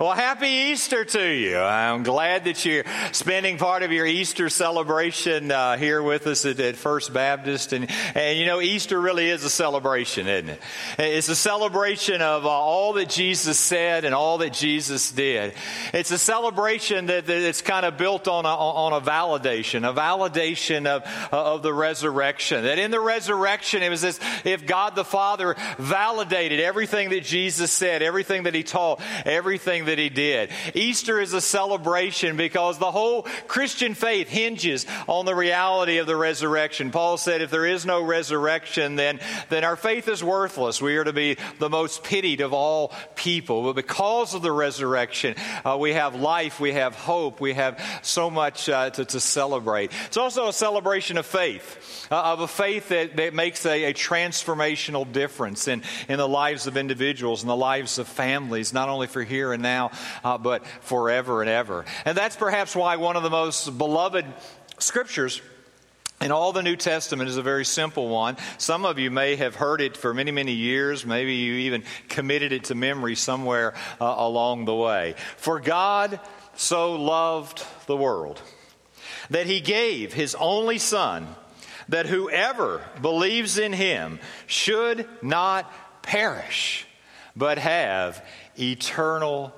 Well, happy Easter to you. I'm glad that you're spending part of your Easter celebration uh, here with us at, at, First Baptist. And, and you know, Easter really is a celebration, isn't it? It's a celebration of uh, all that Jesus said and all that Jesus did. It's a celebration that, that it's kind of built on a, on a validation, a validation of, of the resurrection. That in the resurrection, it was as if God the Father validated everything that Jesus said, everything that He taught, everything that he did. Easter is a celebration because the whole Christian faith hinges on the reality of the resurrection. Paul said if there is no resurrection, then, then our faith is worthless. We are to be the most pitied of all people. But because of the resurrection, uh, we have life, we have hope, we have so much uh, to, to celebrate. It's also a celebration of faith, uh, of a faith that, that makes a, a transformational difference in, in the lives of individuals and the lives of families, not only for here and now now, uh, but forever and ever. And that's perhaps why one of the most beloved scriptures in all the New Testament is a very simple one. Some of you may have heard it for many, many years. Maybe you even committed it to memory somewhere uh, along the way. For God so loved the world that he gave his only Son, that whoever believes in him should not perish, but have eternal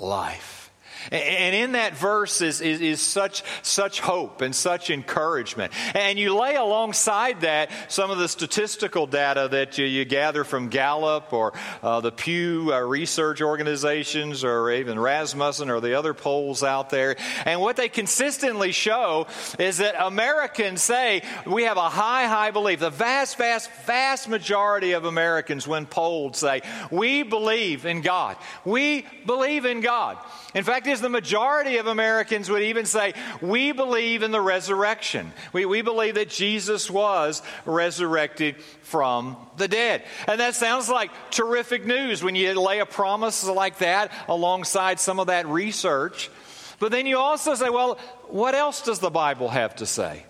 life. And in that verse is, is, is, such, such hope and such encouragement. And you lay alongside that some of the statistical data that you, you gather from Gallup or uh, the Pew uh, research organizations or even Rasmussen or the other polls out there. And what they consistently show is that Americans say we have a high, high belief. The vast, vast, vast majority of Americans, when polled, say we believe in God. We believe in God. In fact, is the majority of Americans would even say, we believe in the resurrection. We, we believe that Jesus was resurrected from the dead. And that sounds like terrific news when you lay a promise like that alongside some of that research. But then you also say, well, what else does the Bible have to say?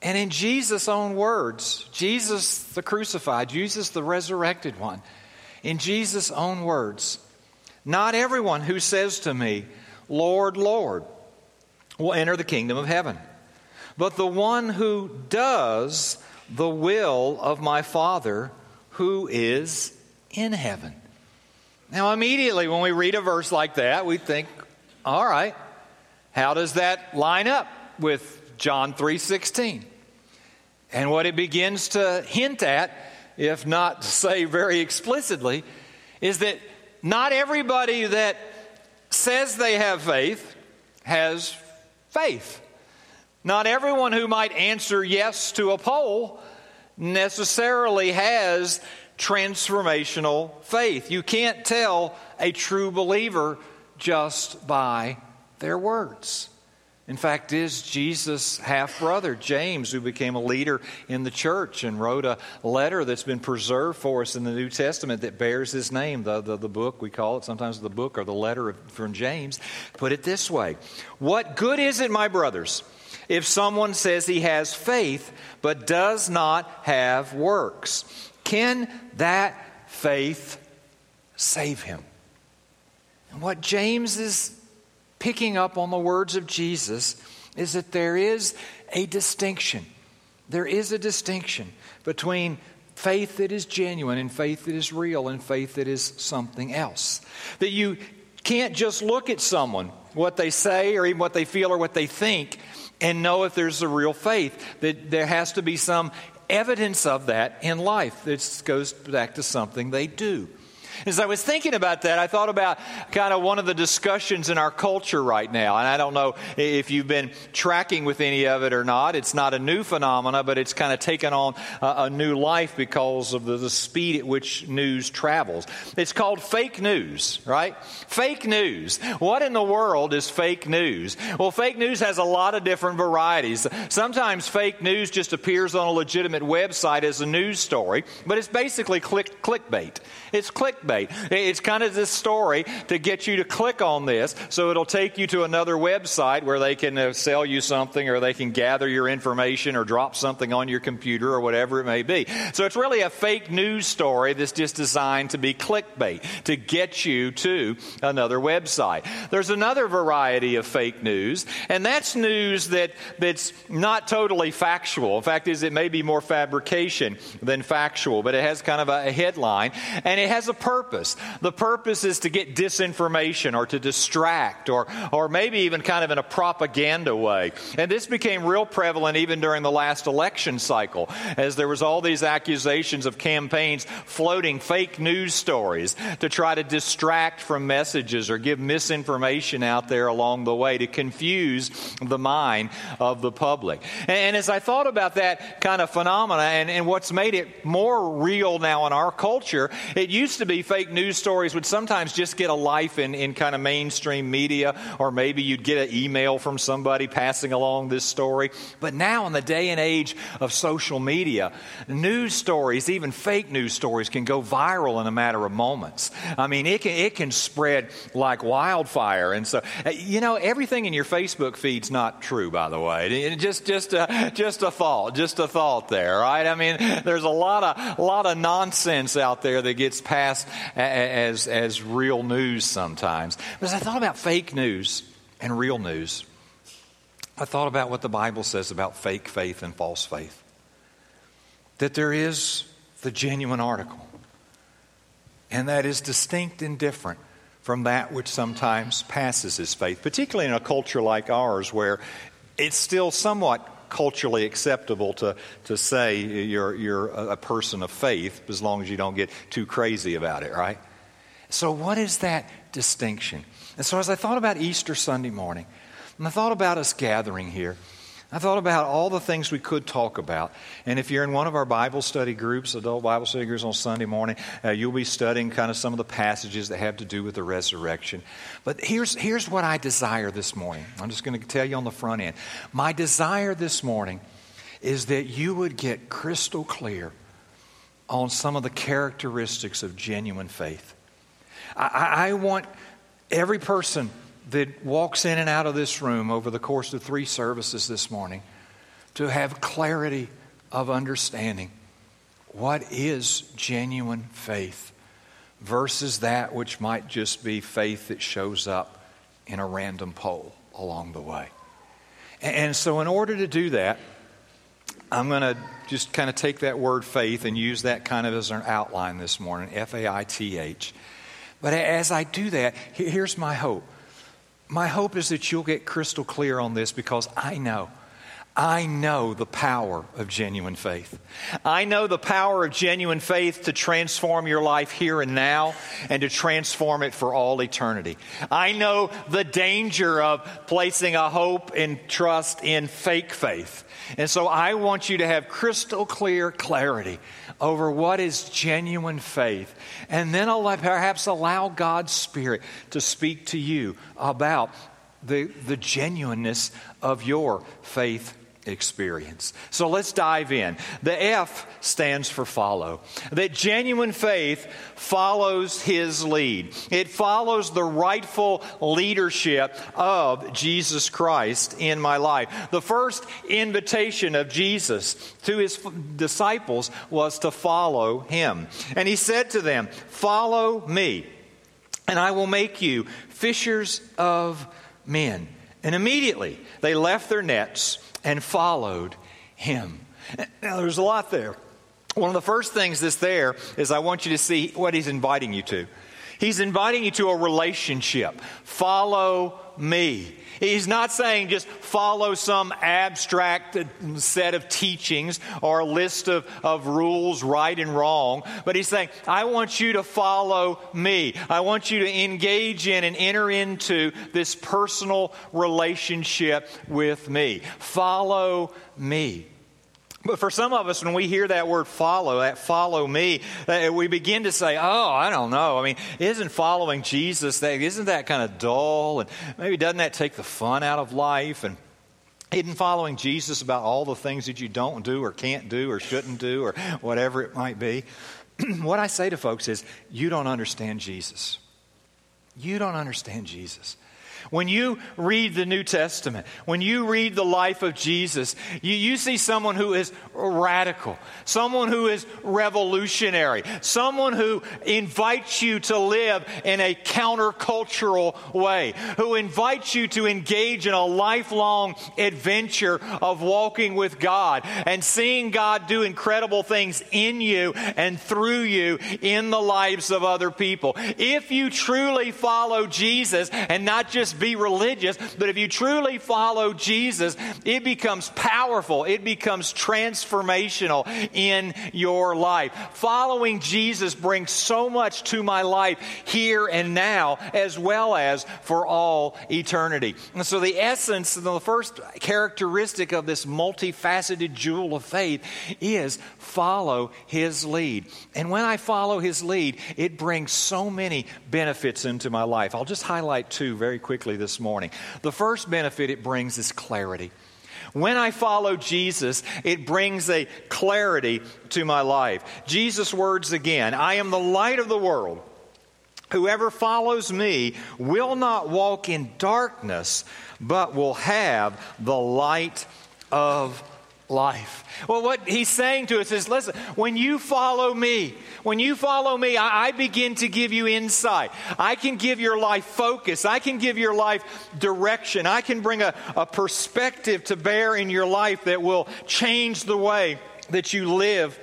And in Jesus' own words, Jesus the crucified, Jesus the resurrected one, in Jesus' own words, not everyone who says to me, Lord, Lord, will enter the kingdom of heaven, but the one who does the will of my Father who is in heaven. Now, immediately when we read a verse like that, we think, all right, how does that line up with John three 3:16? And what it begins to hint at, if not say very explicitly, is that not everybody that says they have faith has faith. Not everyone who might answer yes to a poll necessarily has transformational faith. You can't tell a true believer just by their words. In fact, is Jesus' half brother, James, who became a leader in the church and wrote a letter that's been preserved for us in the New Testament that bears his name. The, the, the book, we call it sometimes the book or the letter from James, put it this way What good is it, my brothers, if someone says he has faith but does not have works? Can that faith save him? And what James is picking up on the words of Jesus is that there is a distinction. There is a distinction between faith that is genuine and faith that is real and faith that is something else. That you can't just look at someone, what they say or even what they feel or what they think, and know if there's a real faith. That there has to be some evidence of that in life. This goes back to something they do. As I was thinking about that, I thought about kind of one of the discussions in our culture right now. And I don't know if you've been tracking with any of it or not. It's not a new phenomena, but it's kind of taken on a, new life because of the speed at which news travels. It's called fake news, right? Fake news. What in the world is fake news? Well, fake news has a lot of different varieties. Sometimes fake news just appears on a legitimate website as a news story, but it's basically click, clickbait. It's clickbait. It's kind of this story to get you to click on this so it'll take you to another website where they can uh, sell you something or they can gather your information or drop something on your computer or whatever it may be. So it's really a fake news story that's just designed to be clickbait, to get you to another website. There's another variety of fake news, and that's news that, that's not totally factual. In fact, is it may be more fabrication than factual, but it has kind of a, a headline, and it has a purpose. The purpose is to get disinformation or to distract or, or maybe even kind of in a propaganda way. And this became real prevalent even during the last election cycle, as there was all these accusations of campaigns floating fake news stories to try to distract from messages or give misinformation out there along the way to confuse the mind of the public. And, as I thought about that kind of phenomena and, and what's made it more real now in our culture, it used to be fake news stories would sometimes just get a life in, in kind of mainstream media, or maybe you'd get an email from somebody passing along this story. But now, in the day and age of social media, news stories, even fake news stories, can go viral in a matter of moments. I mean, it can, it can spread like wildfire. And so, uh, you know, everything in your Facebook feed's not true, by the way. Just, just, a, just a thought, just a thought there, right? I mean, there's a lot of, a lot of nonsense out there that gets passed as, as real news sometimes. But as I thought about fake news and real news, I thought about what the Bible says about fake faith and false faith. That there is the genuine article, and that is distinct and different from that which sometimes passes as faith, particularly in a culture like ours where it's still somewhat culturally acceptable to, to say you're, you're a person of faith as long as you don't get too crazy about it, right? So, what is that distinction? And so, as I thought about Easter Sunday morning, and I thought about us gathering here, I thought about all the things we could talk about. And if you're in one of our Bible study groups, adult Bible study groups on Sunday morning, uh, you'll be studying kind of some of the passages that have to do with the resurrection. But here's, here's what I desire this morning. I'm just going to tell you on the front end. My desire this morning is that you would get crystal clear on some of the characteristics of genuine faith. I, I want every person that walks in and out of this room over the course of three services this morning to have clarity of understanding what is genuine faith versus that which might just be faith that shows up in a random poll along the way. And so, in order to do that, I'm going to just kind of take that word faith and use that kind of as an outline this morning F A I T H. But as I do that, here's my hope. My hope is that you'll get crystal clear on this because I know. I know the power of genuine faith. I know the power of genuine faith to transform your life here and now and to transform it for all eternity. I know the danger of placing a hope and trust in fake faith. And so I want you to have crystal clear clarity over what is genuine faith. And then perhaps allow God's Spirit to speak to you about the, the genuineness of your faith experience. So let's dive in. The F stands for follow. That genuine faith follows his lead, it follows the rightful leadership of Jesus Christ in my life. The first invitation of Jesus to his disciples was to follow him. And he said to them, Follow me, and I will make you fishers of men. And immediately they left their nets and followed him. Now, there's a lot there. One of the first things that's there is I want you to see what he's inviting you to. He's inviting you to a relationship. Follow me. He's not saying just follow some abstract set of teachings or a list of, of rules, right and wrong, but he's saying, I want you to follow me. I want you to engage in and enter into this personal relationship with me. Follow me. But for some of us, when we hear that word follow, that follow me, we begin to say, oh, I don't know. I mean, isn't following Jesus, that, isn't that kind of dull? And maybe doesn't that take the fun out of life? And isn't following Jesus about all the things that you don't do or can't do or shouldn't do or whatever it might be? what I say to folks is, you don't understand Jesus. You don't understand Jesus. When you read the New Testament, when you read the life of Jesus, you, you see someone who is radical, someone who is revolutionary, someone who invites you to live in a countercultural way, who invites you to engage in a lifelong adventure of walking with God and seeing God do incredible things in you and through you in the lives of other people. If you truly follow Jesus and not just be religious, but if you truly follow Jesus, it becomes powerful, it becomes transformational in your life. Following Jesus brings so much to my life here and now, as well as for all eternity. And so, the essence, the first characteristic of this multifaceted jewel of faith is follow his lead. And when I follow his lead, it brings so many benefits into my life. I'll just highlight two very quickly quickly this morning. The first benefit it brings is clarity. When I follow Jesus, it brings a clarity to my life. Jesus' words again I am the light of the world. Whoever follows me will not walk in darkness, but will have the light of life. Well, what he's saying to us is listen, when you follow me, when you follow me, I, I, begin to give you insight. I can give your life focus. I can give your life direction. I can bring a, a perspective to bear in your life that will change the way that you live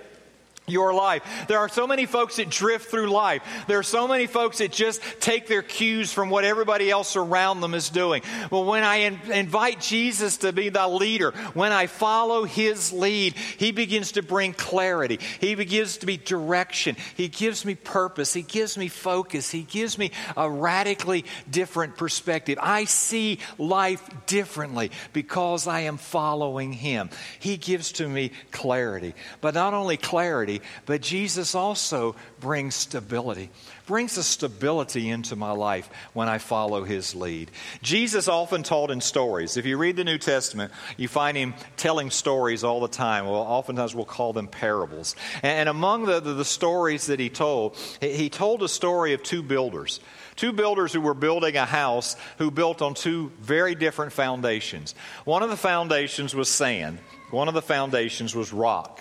your life. There are so many folks that drift through life. There are so many folks that just take their cues from what everybody else around them is doing. Well, when I in- invite Jesus to be the leader, when I follow his lead, he begins to bring clarity. He begins to be direction. He gives me purpose. He gives me focus. He gives me a radically different perspective. I see life differently because I am following him. He gives to me clarity. But not only clarity, but Jesus also brings stability, brings a stability into my life when I follow his lead. Jesus often told in stories. If you read the New Testament, you find him telling stories all the time. Well, oftentimes we'll call them parables. And among the, the, the stories that he told, he told a story of two builders. Two builders who were building a house who built on two very different foundations. One of the foundations was sand, one of the foundations was rock.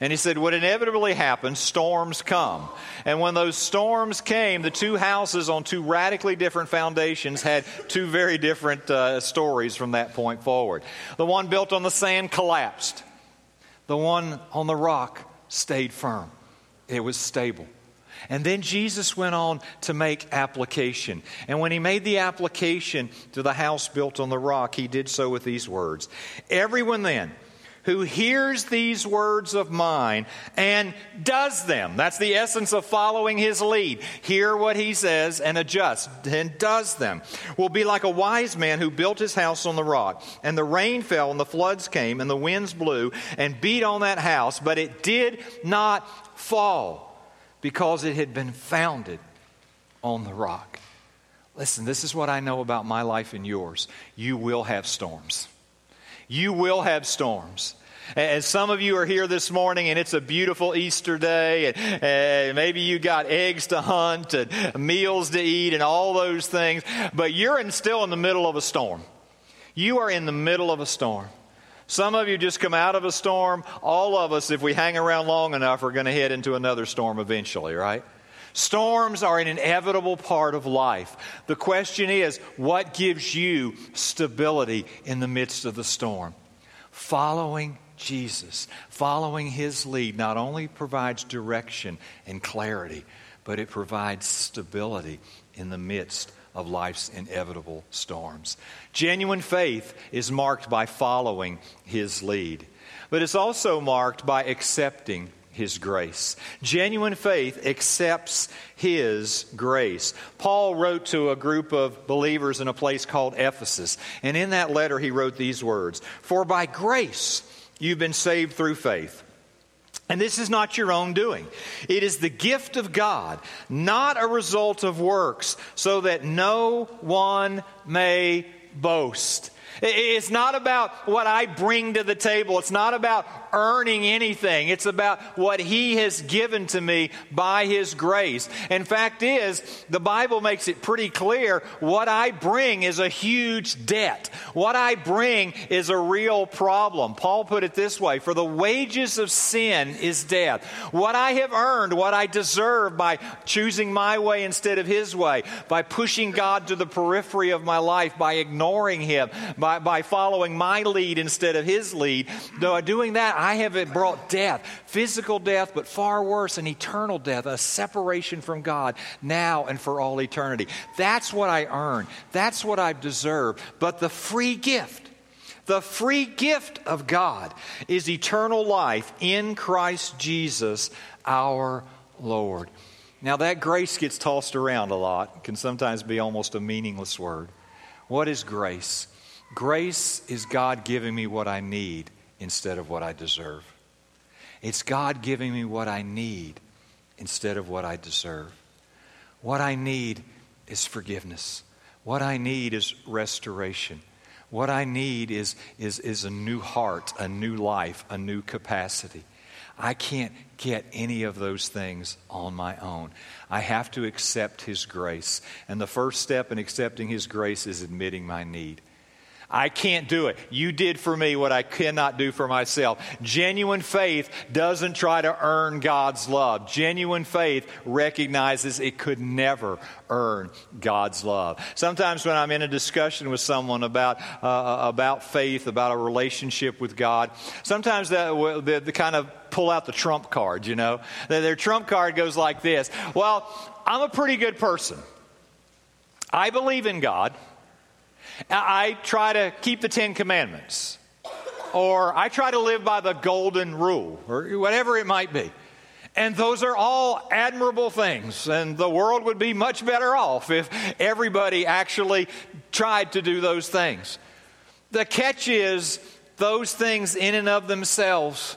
And he said, What inevitably happens, storms come. And when those storms came, the two houses on two radically different foundations had two very different uh, stories from that point forward. The one built on the sand collapsed, the one on the rock stayed firm, it was stable. And then Jesus went on to make application. And when he made the application to the house built on the rock, he did so with these words Everyone then who hears these words of mine and does them. That's the essence of following his lead. Hear what he says and adjust and does them. Will be like a wise man who built his house on the rock. And the rain fell and the floods came and the winds blew and beat on that house, but it did not fall because it had been founded on the rock. Listen, this is what I know about my life and yours. You will have storms. You will have storms. And some of you are here this morning and it's a beautiful Easter day and maybe you got eggs to hunt and meals to eat and all those things, but you're in, still in the middle of a storm. You are in the middle of a storm. Some of you just come out of a storm. All of us, if we hang around long enough, are going to head into another storm eventually, right? Storms are an inevitable part of life. The question is, what gives you stability in the midst of the storm? Following Jesus, following his lead, not only provides direction and clarity, but it provides stability in the midst of life's inevitable storms. Genuine faith is marked by following his lead, but it's also marked by accepting his grace. Genuine faith accepts his grace. Paul wrote to a group of believers in a place called Ephesus, and in that letter he wrote these words For by grace you've been saved through faith. And this is not your own doing. It is the gift of God, not a result of works, so that no one may boast. It's not about what I bring to the table. It's not about earning anything. It's about what He has given to me by His grace. And fact is, the Bible makes it pretty clear what I bring is a huge debt. What I bring is a real problem. Paul put it this way For the wages of sin is death. What I have earned, what I deserve by choosing my way instead of His way, by pushing God to the periphery of my life, by ignoring Him, by, by following my lead instead of His lead, Though doing that, I have brought death, physical death, but far worse, an eternal death, a separation from God now and for all eternity. That's what I earn. That's what I deserve. But the free gift, the free gift of God is eternal life in Christ Jesus our Lord. Now, that grace gets tossed around a lot, can sometimes be almost a meaningless word. What is grace? Grace is God giving me what I need instead of what I deserve. It's God giving me what I need instead of what I deserve. What I need is forgiveness. What I need is restoration. What I need is, is, is a new heart, a new life, a new capacity. I can't get any of those things on my own. I have to accept His grace. And the first step in accepting His grace is admitting my need. I can't do it. You did for me what I cannot do for myself. Genuine faith doesn't try to earn God's love. Genuine faith recognizes it could never earn God's love. Sometimes when I'm in a discussion with someone about, uh, uh about faith, about a relationship with God, sometimes they, they kind of pull out the trump card, you know. Their trump card goes like this Well, I'm a pretty good person. I believe in God. I try to keep the Ten Commandments, or I try to live by the golden rule, or whatever it might be. And those are all admirable things, and the world would be much better off if everybody actually tried to do those things. The catch is, those things in and of themselves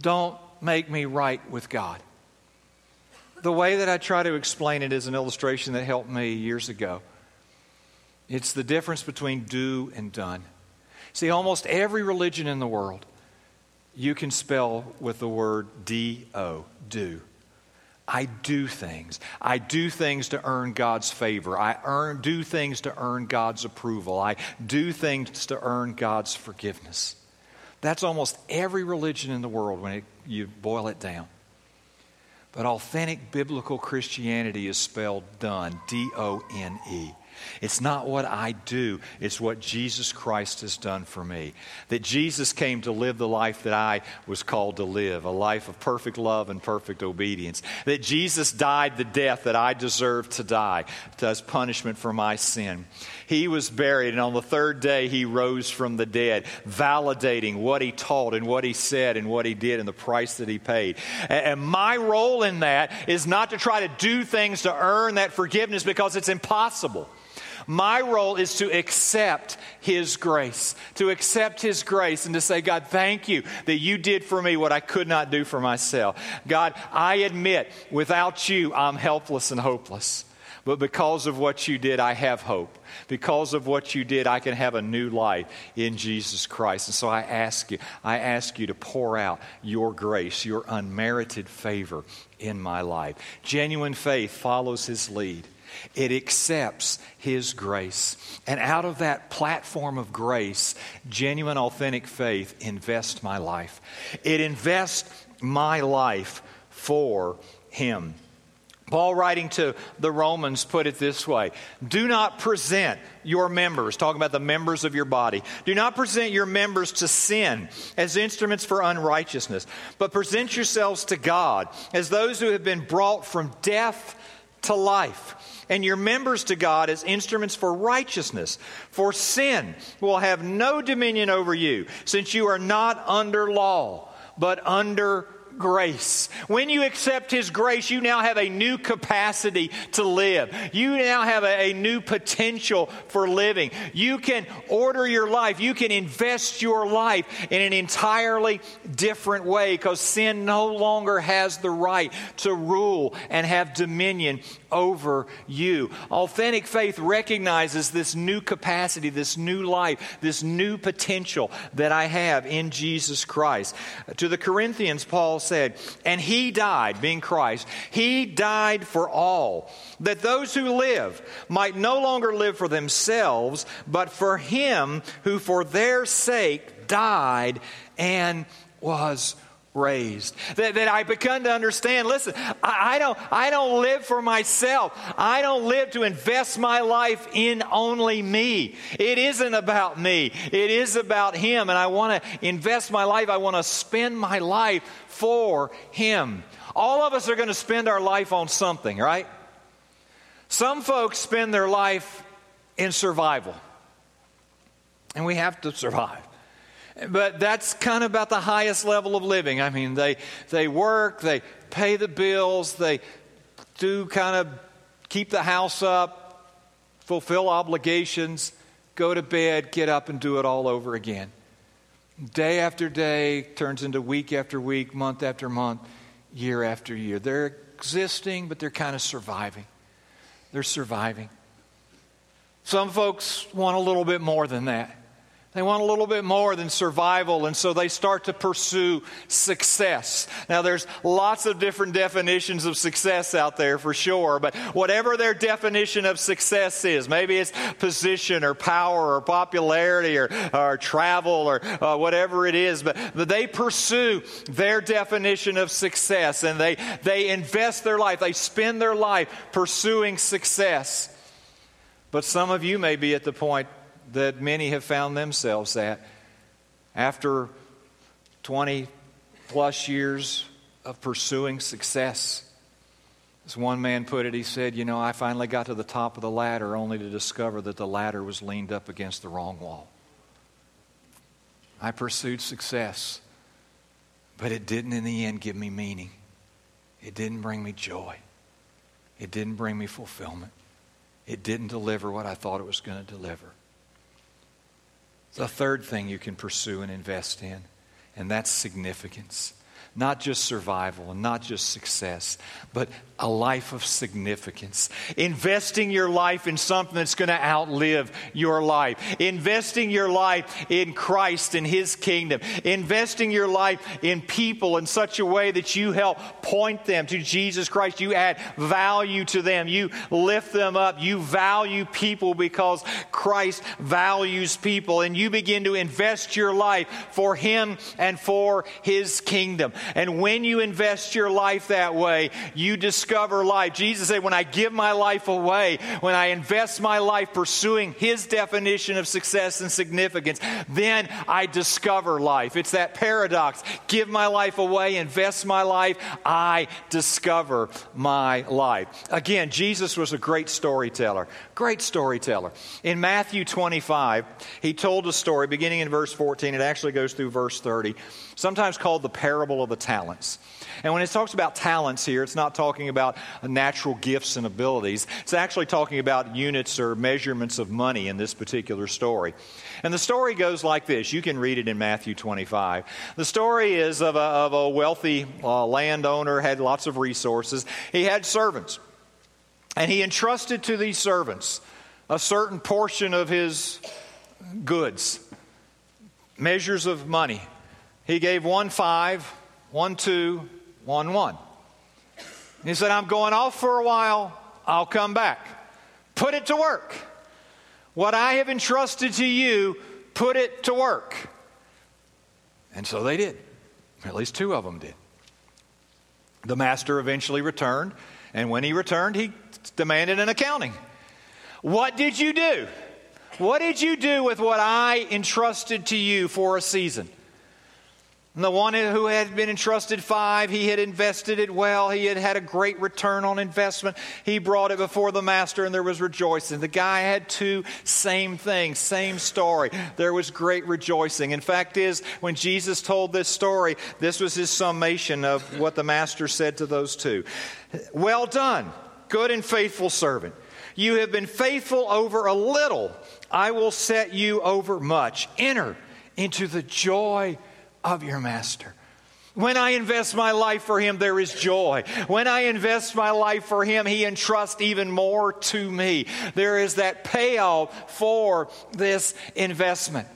don't make me right with God. The way that I try to explain it is an illustration that helped me years ago. It's the difference between do and done. See, almost every religion in the world you can spell with the word D O, do. I do things. I do things to earn God's favor. I earn, do things to earn God's approval. I do things to earn God's forgiveness. That's almost every religion in the world when it, you boil it down. But authentic biblical Christianity is spelled done, D O N E. It's not what I do, it's what Jesus Christ has done for me. That Jesus came to live the life that I was called to live, a life of perfect love and perfect obedience. That Jesus died the death that I deserved to die as punishment for my sin. He was buried, and on the third day, he rose from the dead, validating what he taught and what he said and what he did and the price that he paid. And my role in that is not to try to do things to earn that forgiveness because it's impossible. My role is to accept His grace, to accept His grace and to say, God, thank you that you did for me what I could not do for myself. God, I admit without you, I'm helpless and hopeless. But because of what you did, I have hope. Because of what you did, I can have a new life in Jesus Christ. And so I ask you, I ask you to pour out your grace, your unmerited favor in my life. Genuine faith follows his lead. It accepts His grace. And out of that platform of grace, genuine, authentic faith invests my life. It invests my life for Him. Paul, writing to the Romans, put it this way Do not present your members, talking about the members of your body, do not present your members to sin as instruments for unrighteousness, but present yourselves to God as those who have been brought from death to life and your members to God as instruments for righteousness. For sin will have no dominion over you, since you are not under law, but under grace. When you accept His grace, you now have a new capacity to live. You now have a, a, new potential for living. You can order your life. You can invest your life in an entirely different way because sin no longer has the right to rule and have dominion over you. Authentic faith recognizes this new capacity, this new life, this new potential that I have in Jesus Christ. To the Corinthians, Paul said, And he died, being Christ, he died for all, that those who live might no longer live for themselves, but for him who for their sake died and was raised. That, that I begun to understand, listen, I, I, don't, I don't live for myself. I don't live to invest my life in only me. It isn't about me. It is about Him. And I want to invest my life. I want to spend my life for Him. All of us are going to spend our life on something, right? Some folks spend their life in survival. And we have to survive. But that's kind of about the highest level of living. I mean, they, they work, they pay the bills, they do kind of keep the house up, fulfill obligations, go to bed, get up, and do it all over again. Day after day turns into week after week, month after month, year after year. They're existing, but they're kind of surviving. They're surviving. Some folks want a little bit more than that. They want a little bit more than survival, and so they start to pursue success. Now, there's lots of different definitions of success out there for sure, but whatever their definition of success is, maybe it's position or power or popularity or, or travel or uh, whatever it is, but, but they pursue their definition of success and they, they invest their life, they spend their life pursuing success. But some of you may be at the point that many have found themselves at after 20 plus years of pursuing success. As one man put it, he said, You know, I finally got to the top of the ladder only to discover that the ladder was leaned up against the wrong wall. I pursued success, but it didn't in the end give me meaning. It didn't bring me joy. It didn't bring me fulfillment. It didn't deliver what I thought it was going to deliver. The third thing you can pursue and invest in, and that's significance not just survival and not just success, but a life of significance. Investing your life in something that's going to outlive your life. Investing your life in Christ and His kingdom. Investing your life in people in such a way that you help point them to Jesus Christ. You add value to them. You lift them up. You value people because Christ values people. And you begin to invest your life for Him and for His kingdom. And when you invest your life that way, you discover life. Jesus said, When I give my life away, when I invest my life pursuing His definition of success and significance, then I discover life. It's that paradox. Give my life away, invest my life, I discover my life. Again, Jesus was a great storyteller. Great storyteller. In Matthew 25, he told a story beginning in verse 14. It actually goes through verse 30 sometimes called the parable of the talents. And when it talks about talents here, it's not talking about natural gifts and abilities. It's actually talking about units or measurements of money in this particular story. And the story goes like this. You can read it in Matthew 25. The story is of a, of a wealthy uh, landowner, had lots of resources. He had servants. And he entrusted to these servants a certain portion of his goods, measures of money. He gave one five, one two, one one. he said, I'm going off for a while. I'll come back. Put it to work. What I have entrusted to you, put it to work. And so they did. At least two of them did. The master eventually returned, and when he returned, he demanded an accounting. What did you do? What did you do with what I entrusted to you for a season? And the one who had been entrusted five, he had invested it well. He had had a great return on investment. He brought it before the master and there was rejoicing. The guy had two, same thing, same story. There was great rejoicing. In fact, is when Jesus told this story, this was his summation of what the master said to those two. Well done, good and faithful servant. You have been faithful over a little. I will set you over much. Enter into the joy of your master. When I invest my life for Him, there is joy. When I invest my life for Him, He entrusts even more to me. There is that payoff for this investment.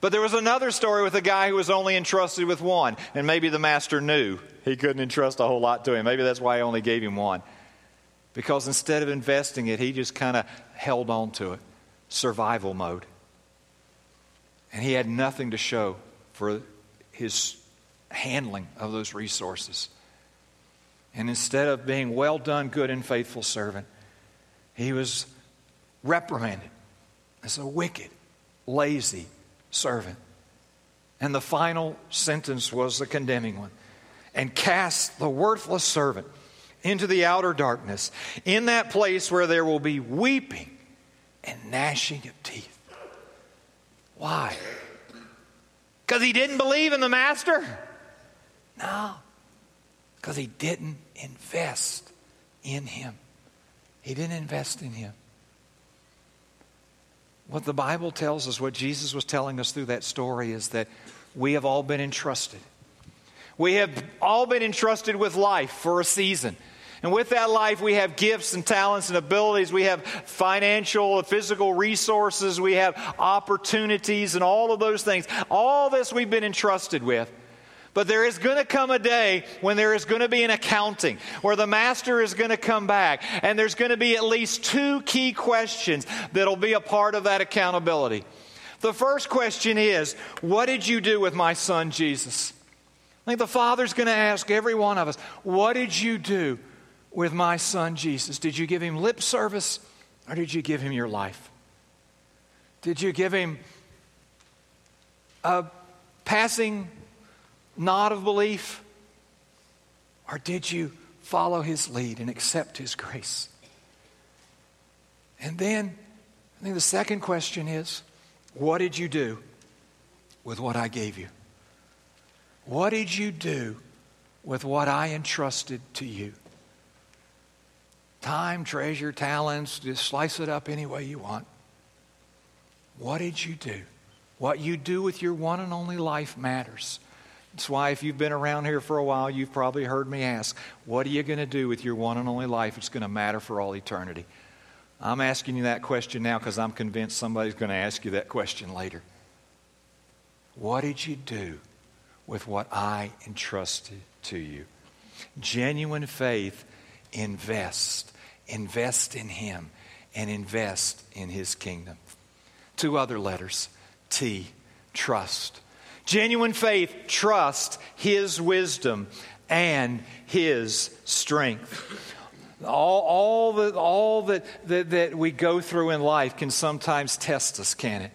But there was another story with a guy who was only entrusted with one, and maybe the master knew he couldn't entrust a whole lot to him. Maybe that's why he only gave him one. Because instead of investing it, he just kind of held on to it. Survival mode. And he had nothing to show for his handling of those resources. And instead of being well done, good and faithful servant, he was reprimanded as a wicked, lazy servant. And the final sentence was the condemning one and cast the worthless servant into the outer darkness, in that place where there will be weeping and gnashing of teeth. Why? Because he didn't believe in the master? No, because he didn't invest in him. He didn't invest in him. What the Bible tells us, what Jesus was telling us through that story, is that we have all been entrusted. We have all been entrusted with life for a season. And with that life, we have gifts and talents and abilities. We have financial, and physical resources. We have opportunities and all of those things. All this we've been entrusted with. But there is going to come a day when there is going to be an accounting, where the master is going to come back, and there's going to be at least two key questions that'll be a part of that accountability. The first question is, What did you do with my son Jesus? I think the Father's going to ask every one of us, What did you do with my son Jesus? Did you give him lip service, or did you give him your life? Did you give him a passing nod of belief? Or did you follow his lead and accept his grace? And then, I think the second question is what did you do with what I gave you? What did you do with what I entrusted to you? Time, treasure, talents, just slice it up any way you want. What did you do? What you do with your one and only life matters. That's why, if you've been around here for a while, you've probably heard me ask, What are you going to do with your one and only life? It's going to matter for all eternity. I'm asking you that question now because I'm convinced somebody's going to ask you that question later. What did you do with what I entrusted to you? Genuine faith, invest. Invest in Him and invest in His kingdom. Two other letters T, trust. Genuine faith trusts His wisdom and His strength. All, all, the, all that, that, that we go through in life can sometimes test us, can it?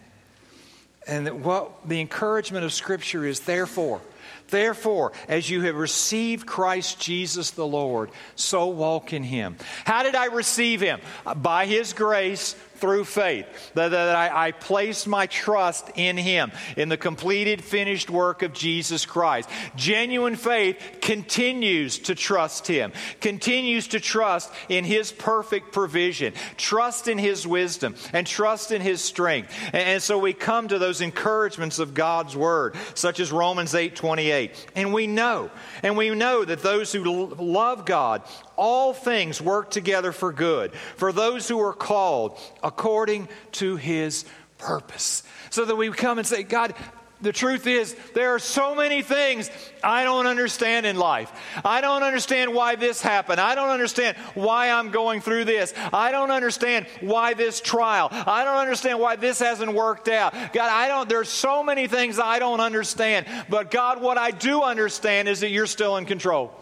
And what the encouragement of Scripture is, therefore, Therefore, as you have received Christ Jesus the Lord, so walk in him. How did I receive him? By his grace through faith. That, that I, I place my trust in Him, in the completed, finished work of Jesus Christ. Genuine faith continues to trust Him, continues to trust in His perfect provision, trust in His wisdom, and trust in His strength. And, and so we come to those encouragements of God's Word, such as Romans 8 28. And we know, and we know that those who love God all things work together for good for those who are called according to his purpose. So that we come and say, God, the truth is, there are so many things I don't understand in life. I don't understand why this happened. I don't understand why I'm going through this. I don't understand why this trial. I don't understand why this hasn't worked out. God, I don't, there's so many things I don't understand. But God, what I do understand is that you're still in control.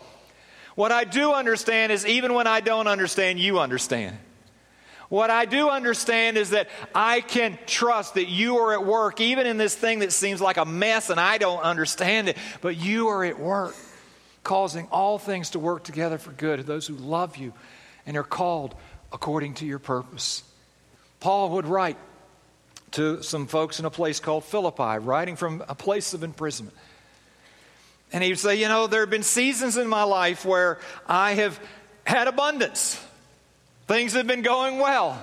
What I do understand is even when I don't understand, you understand. What I do understand is that I can trust that you are at work, even in this thing that seems like a mess and I don't understand it, but you are at work, causing all things to work together for good those who love you and are called according to your purpose. Paul would write to some folks in a place called Philippi, writing from a place of imprisonment. And he would say, You know, there have been seasons in my life where I have had abundance, things have been going well.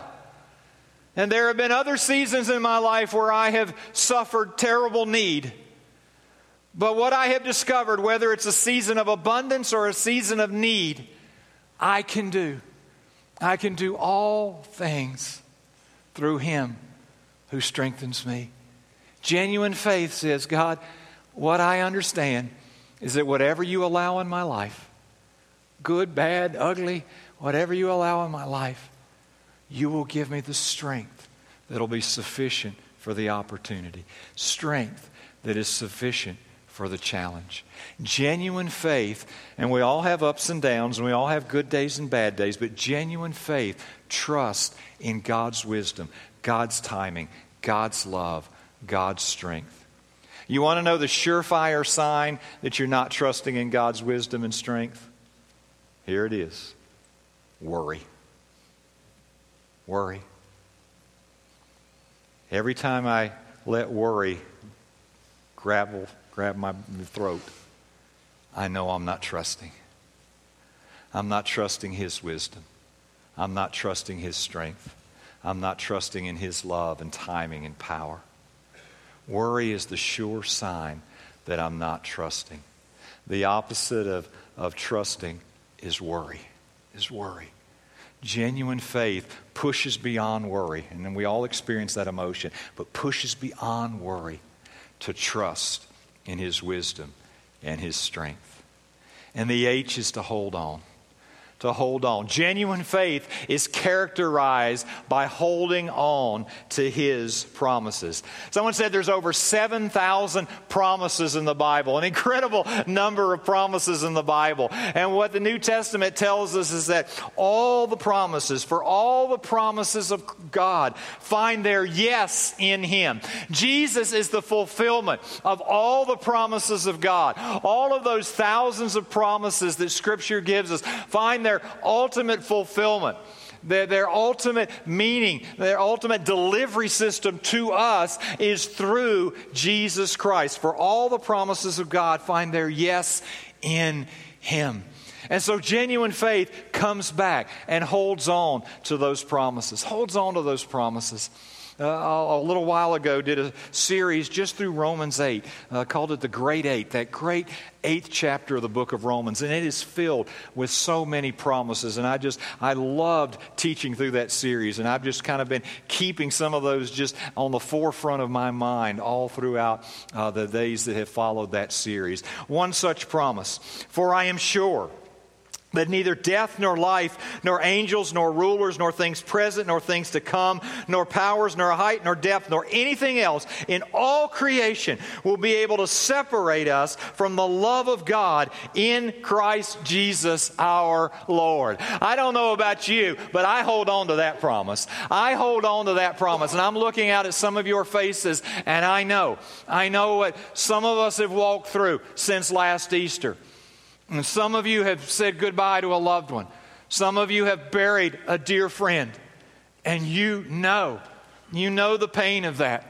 And there have been other seasons in my life where I have suffered terrible need. But what I have discovered, whether it's a season of abundance or a season of need, I can do. I can do all things through Him who strengthens me. Genuine faith says, God, what I understand is that whatever you allow in my life, good, bad, ugly, whatever you allow in my life, you will give me the strength that'll be sufficient for the opportunity. Strength that is sufficient for the challenge. Genuine faith, and we all have ups and downs, and we all have good days and bad days, but genuine faith, trust in God's wisdom, God's timing, God's love, God's strength. You want to know the surefire sign that you're not trusting in God's wisdom and strength? Here it is worry. Worry. Every time I let worry grab, grab my throat, I know I'm not trusting. I'm not trusting His wisdom. I'm not trusting His strength. I'm not trusting in His love and timing and power. Worry is the sure sign that I'm not trusting. The opposite of, of trusting is worry. Is worry. Genuine faith pushes beyond worry, and we all experience that emotion, but pushes beyond worry to trust in His wisdom and His strength. And the H is to hold on to hold on. Genuine faith is characterized by holding on to his promises. Someone said there's over 7,000 promises in the Bible, an incredible number of promises in the Bible. And what the New Testament tells us is that all the promises, for all the promises of God, find their yes in him. Jesus is the fulfillment of all the promises of God. All of those thousands of promises that Scripture gives us find their their ultimate fulfillment. Their, their, ultimate meaning, their ultimate delivery system to us is through Jesus Christ. For all the promises of God find their yes in Him. And so genuine faith comes back and holds on to those promises, holds on to those promises uh, a little while ago did a series just through Romans 8, uh, called it the Great Eight, that great eighth chapter of the book of Romans. And it is filled with so many promises. And I just, I loved teaching through that series. And I've just kind of been keeping some of those just on the forefront of my mind all throughout uh, the days that have followed that series. One such promise For I am sure that neither death nor life, nor angels, nor rulers, nor things present, nor things to come, nor powers, nor height, nor depth, nor anything else in all creation will be able to separate us from the love of God in Christ Jesus our Lord. I don't know about you, but I hold on to that promise. I hold on to that promise. And I'm looking out at some of your faces, and I know, I know what some of us have walked through since last Easter. And some of you have said goodbye to a loved one. Some of you have buried a dear friend. And you know, you know the pain of that.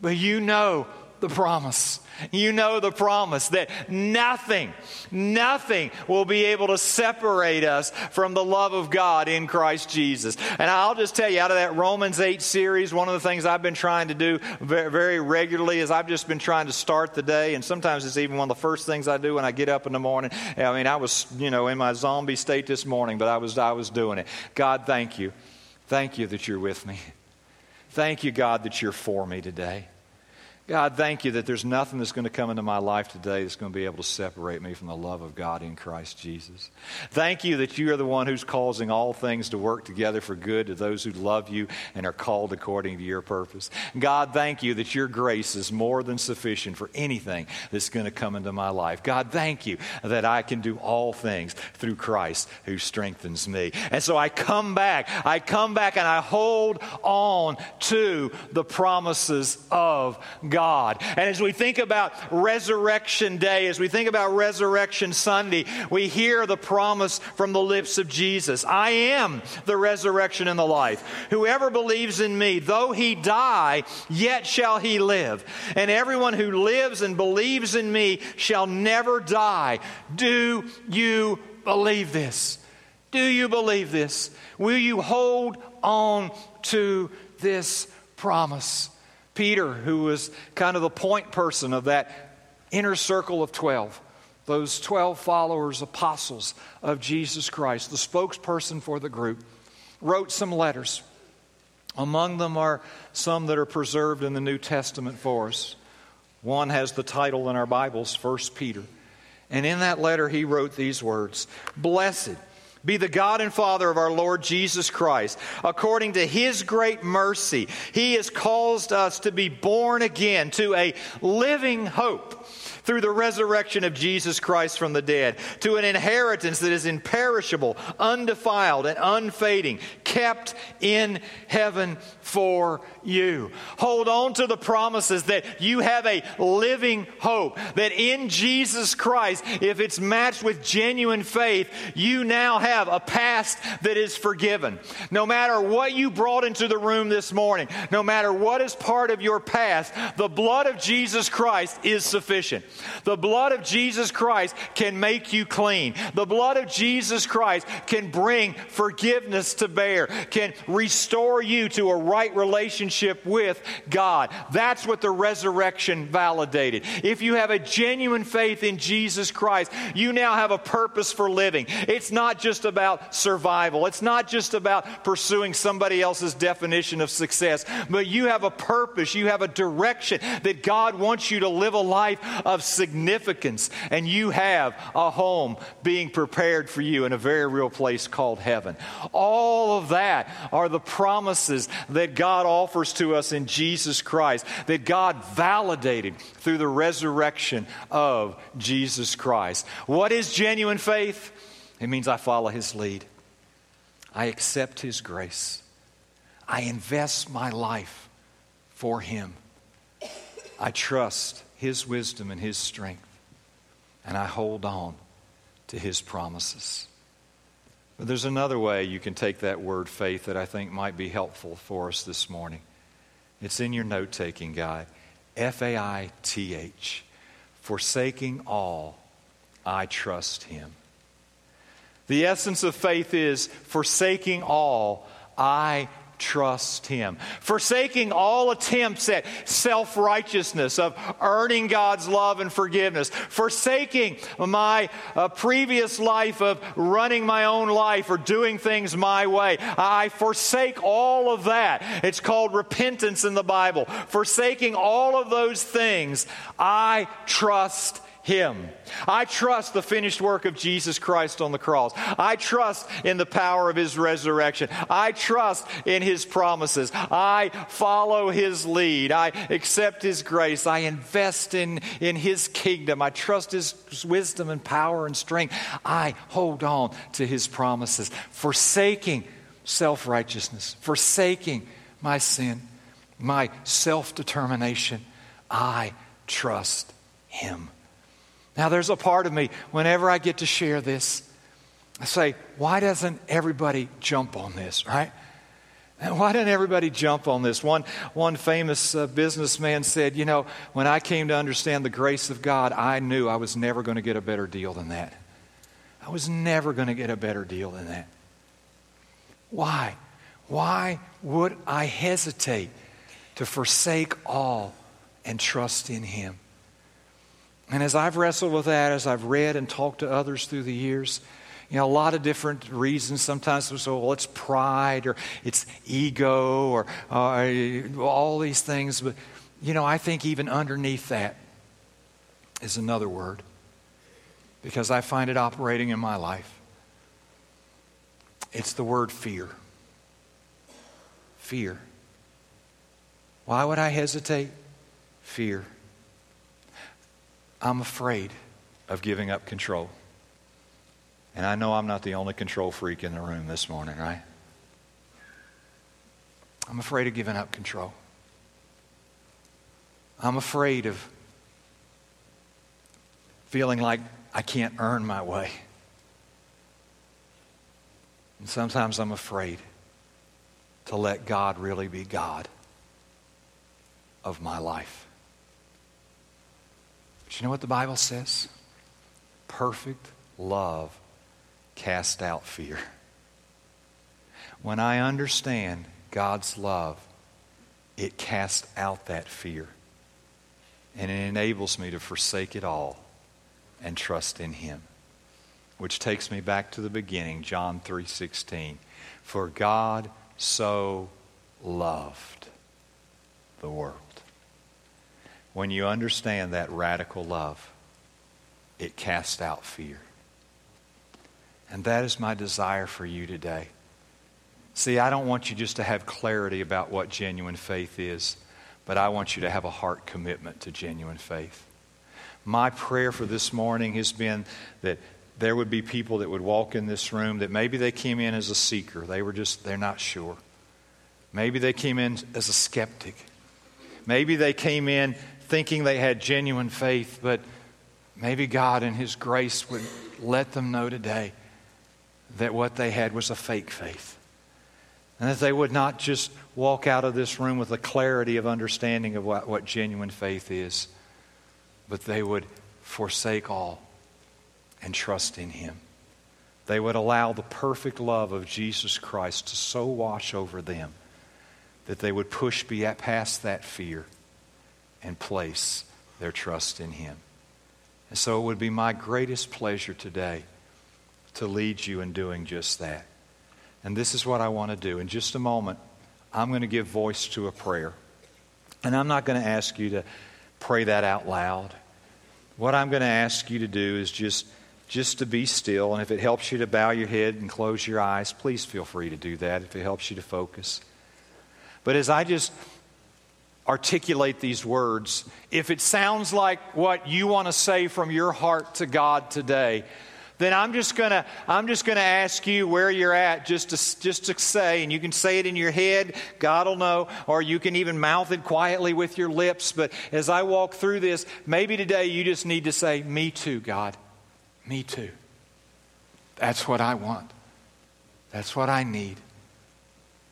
But you know the promise. You know the promise that nothing, nothing will be able to separate us from the love of God in Christ Jesus. And I'll just tell you, out of that Romans 8 series, one of the things I've been trying to do very, regularly is I've just been trying to start the day. And sometimes it's even one of the first things I do when I get up in the morning. I mean, I was, you know, in my zombie state this morning, but I was, I was doing it. God, thank you. Thank you that you're with me. Thank you, God, that you're for me today. God, thank you that there's nothing that's going to come into my life today that's going to be able to separate me from the love of God in Christ Jesus. Thank you that you are the one who's causing all things to work together for good to those who love you and are called according to your purpose. God, thank you that your grace is more than sufficient for anything that's going to come into my life. God, thank you that I can do all things through Christ who strengthens me. And so I come back, I come back and I hold on to the promises of God. God. And as we think about Resurrection Day, as we think about Resurrection Sunday, we hear the promise from the lips of Jesus I am the resurrection and the life. Whoever believes in me, though he die, yet shall he live. And everyone who lives and believes in me shall never die. Do you believe this? Do you believe this? Will you hold on to this promise? Peter, who was kind of the point person of that inner circle of 12, those 12 followers, apostles of Jesus Christ, the spokesperson for the group, wrote some letters. Among them are some that are preserved in the New Testament for us. One has the title in our Bibles, 1 Peter. And in that letter, he wrote these words Blessed be the God and Father of our Lord Jesus Christ. According to his great mercy, he has caused us to be born again to a living hope through the resurrection of Jesus Christ from the dead, to an inheritance that is imperishable, undefiled, and unfading, kept in heaven for you. Hold on to the promises that you have a living hope, that in Jesus Christ, if it's matched with genuine faith, you now have a past that is forgiven. No matter what you brought into the room this morning, no matter what is part of your past, the blood of Jesus Christ is sufficient. The blood of Jesus Christ can make you clean. The blood of Jesus Christ can bring forgiveness to bear, can restore you to a right relationship with God. That's what the resurrection validated. If you have a genuine faith in Jesus Christ, you now have a purpose for living. It's not just about survival, it's not just about pursuing somebody else's definition of success, but you have a purpose, you have a direction that God wants you to live a life of significance, and you have a home being prepared for you in a very real place called heaven. All of that are the promises that God offers to us in Jesus Christ, that God validated through the resurrection of Jesus Christ. What is genuine faith? It means I follow His lead, I accept His grace, I invest my life for Him. I trust His wisdom and His strength, and I hold on to His promises. But there's another way you can take that word faith that I think might be helpful for us this morning. It's in your note taking guide. F A I T H. Forsaking all, I trust Him. The essence of faith is forsaking all, I trust Him. Forsaking all attempts at self righteousness, of earning God's love and forgiveness. Forsaking my uh, previous life of running my own life or doing things my way. I forsake all of that. It's called repentance in the Bible. Forsaking all of those things, I trust him. I trust the finished work of Jesus Christ on the cross. I trust in the power of His resurrection. I trust in His promises. I follow His lead. I accept His grace. I invest in, in His kingdom. I trust His wisdom and power and strength. I hold on to His promises, forsaking self righteousness, forsaking my sin, my self determination. I trust Him. Now, there's a part of me, whenever I get to share this, I say, why doesn't everybody jump on this, right? Why didn't everybody jump on this? One, one famous uh, businessman said, You know, when I came to understand the grace of God, I knew I was never going to get a better deal than that. I was never going to get a better deal than that. Why? Why would I hesitate to forsake all and trust in Him? And as I've wrestled with that, as I've read and talked to others through the years, you know, a lot of different reasons. Sometimes we say, well, it's pride or it's ego or uh, all these things. But, you know, I think even underneath that is another word because I find it operating in my life. It's the word fear. Fear. Why would I hesitate? Fear. I'm afraid of giving up control. And I know I'm not the only control freak in the room this morning, right? I'm afraid of giving up control. I'm afraid of feeling like I can't earn my way. And sometimes I'm afraid to let God really be God of my life. But you know what the Bible says? Perfect love casts out fear. When I understand God's love, it casts out that fear. and it enables me to forsake it all and trust in him. Which takes me back to the beginning, John 3:16. For God so loved the world. When you understand that radical love, it casts out fear. And that is my desire for you today. See, I don't want you just to have clarity about what genuine faith is, but I want you to have a heart commitment to genuine faith. My prayer for this morning has been that there would be people that would walk in this room that maybe they came in as a seeker. They were just, they're not sure. Maybe they came in as a skeptic. Maybe they came in thinking they had genuine faith, but maybe God in His grace would let them know today that what they had was a fake faith. And that they would not just walk out of this room with a clarity of understanding of what, what genuine faith is, but they would forsake all and trust in Him. They would allow the perfect love of Jesus Christ to so wash over them that they would push past that fear and place their trust in Him. And so it would be my greatest pleasure today to lead you in doing just that. And this is what I want to do. In just a moment, I'm going to give voice to a prayer. And I'm not going to ask you to pray that out loud. What I'm going to ask you to do is just just to be still and if it helps you to bow your head and close your eyes, please feel free to do that if it helps you to focus. But as I just articulate these words, if it sounds like what you want to say from your heart to God today, then I'm just gonna I'm just gonna ask you where you're at just to just to say, and you can say it in your head, God will know, or you can even mouth it quietly with your lips. But as I walk through this, maybe today you just need to say, Me too, God. Me too. That's what I want. That's what I need.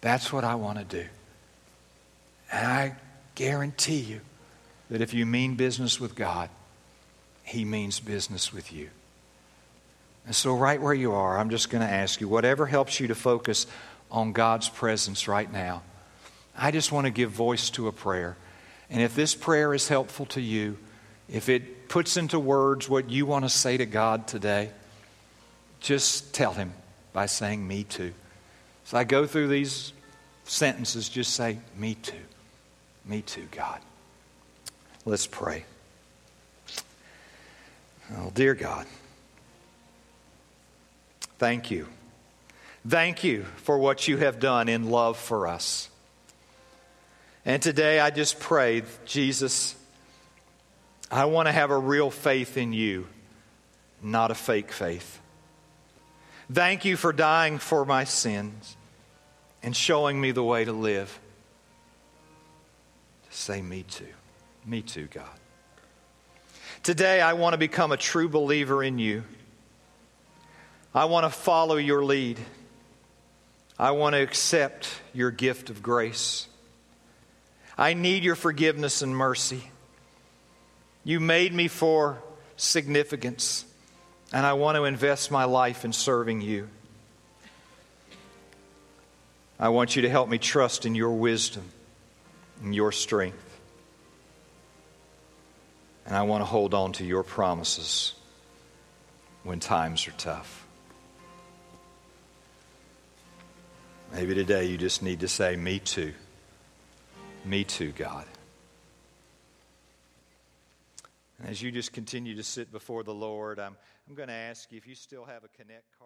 That's what I want to do. And I guarantee you that if you mean business with God, He means business with you. And so, right where you are, I'm just going to ask you whatever helps you to focus on God's presence right now. I just want to give voice to a prayer. And if this prayer is helpful to you, if it puts into words what you want to say to God today, just tell Him by saying, Me too. So I go through these sentences, just say, Me too. Me too, God. Let's pray. Oh, dear God. Thank you. Thank you for what you have done in love for us. And today I just pray, Jesus, I want to have a real faith in you, not a fake faith. Thank you for dying for my sins and showing me the way to live. Say, Me too. Me too, God. Today I want to become a true believer in you. I want to follow your lead. I want to accept your gift of grace. I need your forgiveness and mercy. You made me for significance, and I want to invest my life in serving you. I want you to help me trust in your wisdom and your strength. And I want to hold on to your promises when times are tough. Maybe today you just need to say, Me too. Me too, God. And as you just continue to sit before the Lord, I'm, I'm going to ask you if you still have a Connect card.